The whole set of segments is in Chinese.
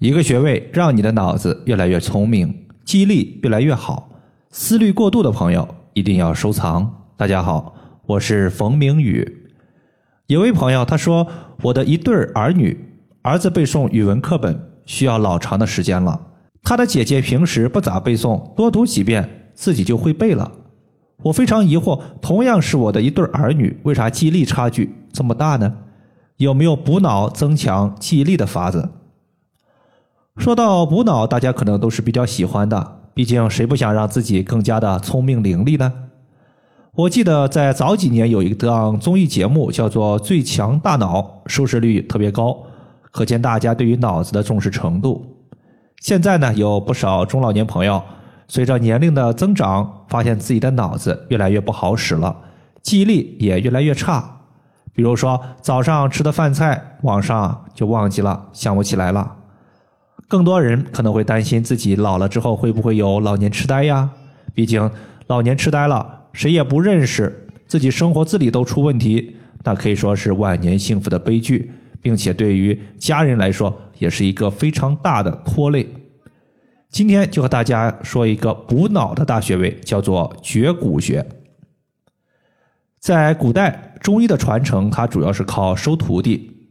一个穴位让你的脑子越来越聪明，记忆力越来越好。思虑过度的朋友一定要收藏。大家好，我是冯明宇。有位朋友他说，我的一对儿女，儿子背诵语文课本需要老长的时间了，他的姐姐平时不咋背诵，多读几遍自己就会背了。我非常疑惑，同样是我的一对儿女，为啥记忆力差距这么大呢？有没有补脑增强记忆力的法子？说到补脑，大家可能都是比较喜欢的，毕竟谁不想让自己更加的聪明伶俐呢？我记得在早几年有一档综艺节目叫做《最强大脑》，收视率特别高，可见大家对于脑子的重视程度。现在呢，有不少中老年朋友随着年龄的增长，发现自己的脑子越来越不好使了，记忆力也越来越差。比如说早上吃的饭菜，晚上就忘记了，想不起来了。更多人可能会担心自己老了之后会不会有老年痴呆呀？毕竟老年痴呆了，谁也不认识，自己生活自理都出问题，那可以说是晚年幸福的悲剧，并且对于家人来说也是一个非常大的拖累。今天就和大家说一个补脑的大穴位，叫做绝骨穴。在古代中医的传承，它主要是靠收徒弟。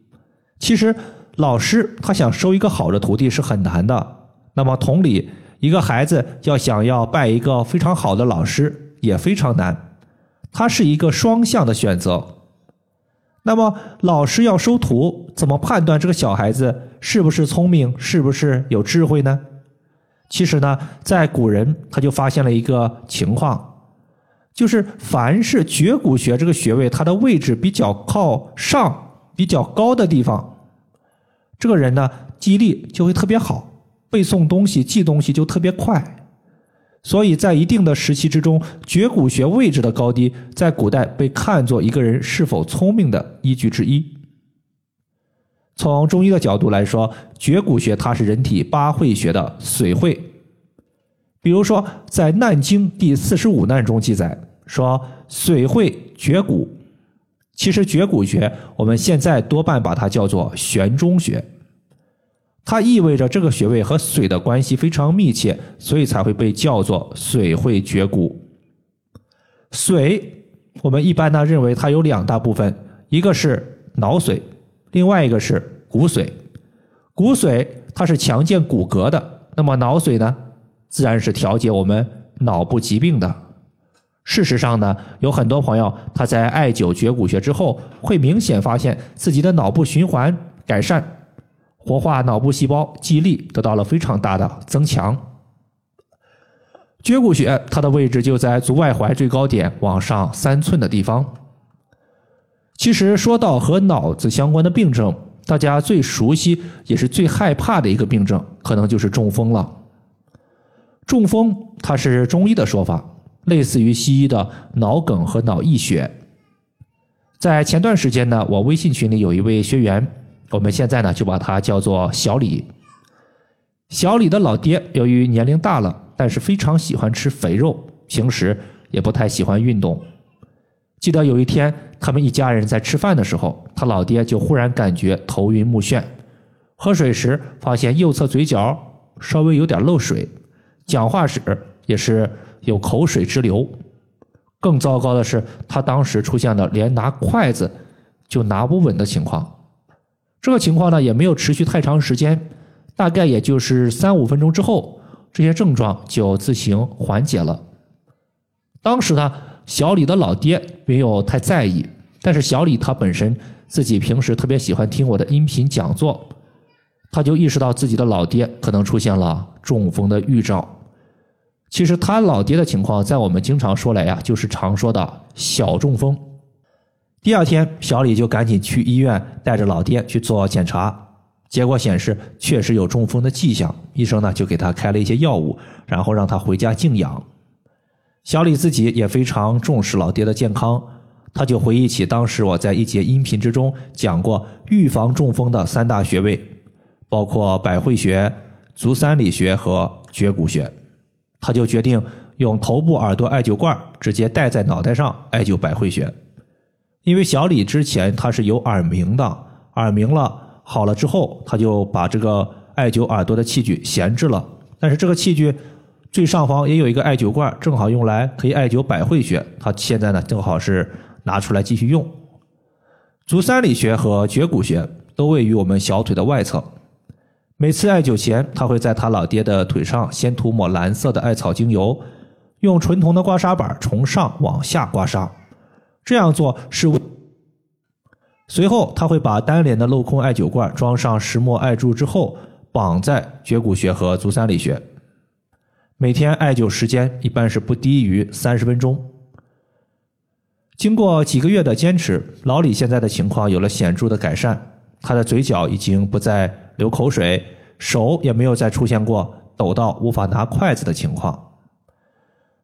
其实。老师他想收一个好的徒弟是很难的，那么同理，一个孩子要想要拜一个非常好的老师也非常难，它是一个双向的选择。那么老师要收徒，怎么判断这个小孩子是不是聪明，是不是有智慧呢？其实呢，在古人他就发现了一个情况，就是凡是绝骨穴这个穴位，它的位置比较靠上、比较高的地方。这个人呢，记忆力就会特别好，背诵东西、记东西就特别快。所以在一定的时期之中，绝骨穴位置的高低，在古代被看作一个人是否聪明的依据之一。从中医的角度来说，绝骨穴它是人体八会穴的髓会。比如说，在《难经》第四十五难中记载说：“髓会绝骨。”其实绝骨穴，我们现在多半把它叫做悬中穴，它意味着这个穴位和水的关系非常密切，所以才会被叫做水会绝骨。水，我们一般呢认为它有两大部分，一个是脑髓，另外一个是骨髓。骨髓它是强健骨骼的，那么脑髓呢，自然是调节我们脑部疾病的。事实上呢，有很多朋友他在艾灸绝骨穴之后，会明显发现自己的脑部循环改善，活化脑部细胞，记忆力得到了非常大的增强。绝骨穴它的位置就在足外踝最高点往上三寸的地方。其实说到和脑子相关的病症，大家最熟悉也是最害怕的一个病症，可能就是中风了。中风它是中医的说法。类似于西医的脑梗和脑溢血，在前段时间呢，我微信群里有一位学员，我们现在呢就把他叫做小李。小李的老爹由于年龄大了，但是非常喜欢吃肥肉，平时也不太喜欢运动。记得有一天，他们一家人在吃饭的时候，他老爹就忽然感觉头晕目眩，喝水时发现右侧嘴角稍微有点漏水，讲话时也是。有口水直流，更糟糕的是，他当时出现了连拿筷子就拿不稳的情况。这个情况呢，也没有持续太长时间，大概也就是三五分钟之后，这些症状就自行缓解了。当时呢，小李的老爹没有太在意，但是小李他本身自己平时特别喜欢听我的音频讲座，他就意识到自己的老爹可能出现了中风的预兆。其实他老爹的情况，在我们经常说来呀，就是常说的小中风。第二天，小李就赶紧去医院，带着老爹去做检查，结果显示确实有中风的迹象。医生呢就给他开了一些药物，然后让他回家静养。小李自己也非常重视老爹的健康，他就回忆起当时我在一节音频之中讲过预防中风的三大穴位，包括百会穴、足三里穴和绝骨穴。他就决定用头部耳朵艾灸罐直接戴在脑袋上艾灸百会穴，因为小李之前他是有耳鸣的，耳鸣了好了之后，他就把这个艾灸耳朵的器具闲置了，但是这个器具最上方也有一个艾灸罐，正好用来可以艾灸百会穴。它现在呢正好是拿出来继续用。足三里穴和绝骨穴都位于我们小腿的外侧。每次艾灸前，他会在他老爹的腿上先涂抹蓝色的艾草精油，用纯铜的刮痧板从上往下刮痧。这样做是为。随后，他会把单脸的镂空艾灸罐装上石墨艾柱之后，绑在绝骨穴和足三里穴。每天艾灸时间一般是不低于三十分钟。经过几个月的坚持，老李现在的情况有了显著的改善，他的嘴角已经不再流口水，手也没有再出现过抖到无法拿筷子的情况。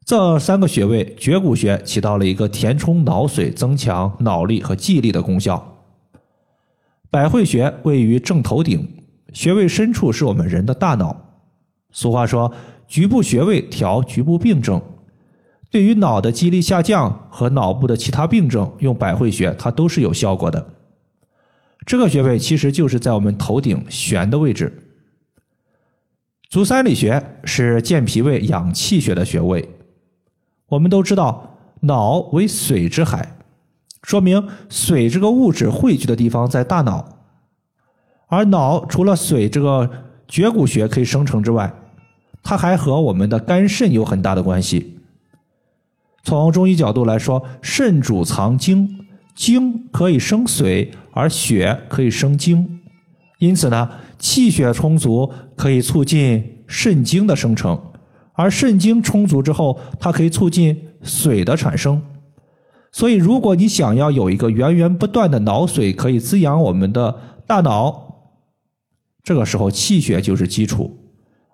这三个穴位，绝骨穴起到了一个填充脑髓、增强脑力和记忆力的功效。百会穴位于正头顶，穴位深处是我们人的大脑。俗话说，局部穴位调局部病症。对于脑的记忆力下降和脑部的其他病症，用百会穴它都是有效果的。这个穴位其实就是在我们头顶悬的位置。足三里穴是健脾胃、养气血的穴位。我们都知道，脑为水之海。说明水这个物质汇聚的地方在大脑，而脑除了水这个绝骨穴可以生成之外，它还和我们的肝肾有很大的关系。从中医角度来说，肾主藏精，精可以生水，而血可以生精，因此呢，气血充足可以促进肾精的生成，而肾精充足之后，它可以促进水的产生。所以，如果你想要有一个源源不断的脑水可以滋养我们的大脑，这个时候气血就是基础。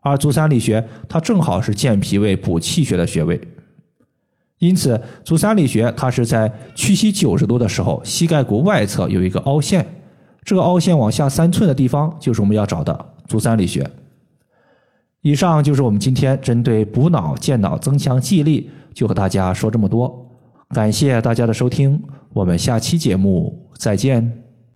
而足三里穴它正好是健脾胃、补气血的穴位，因此足三里穴它是在屈膝九十度的时候，膝盖骨外侧有一个凹陷，这个凹陷往下三寸的地方就是我们要找的足三里穴。以上就是我们今天针对补脑、健脑、增强记忆力，就和大家说这么多。感谢大家的收听，我们下期节目再见。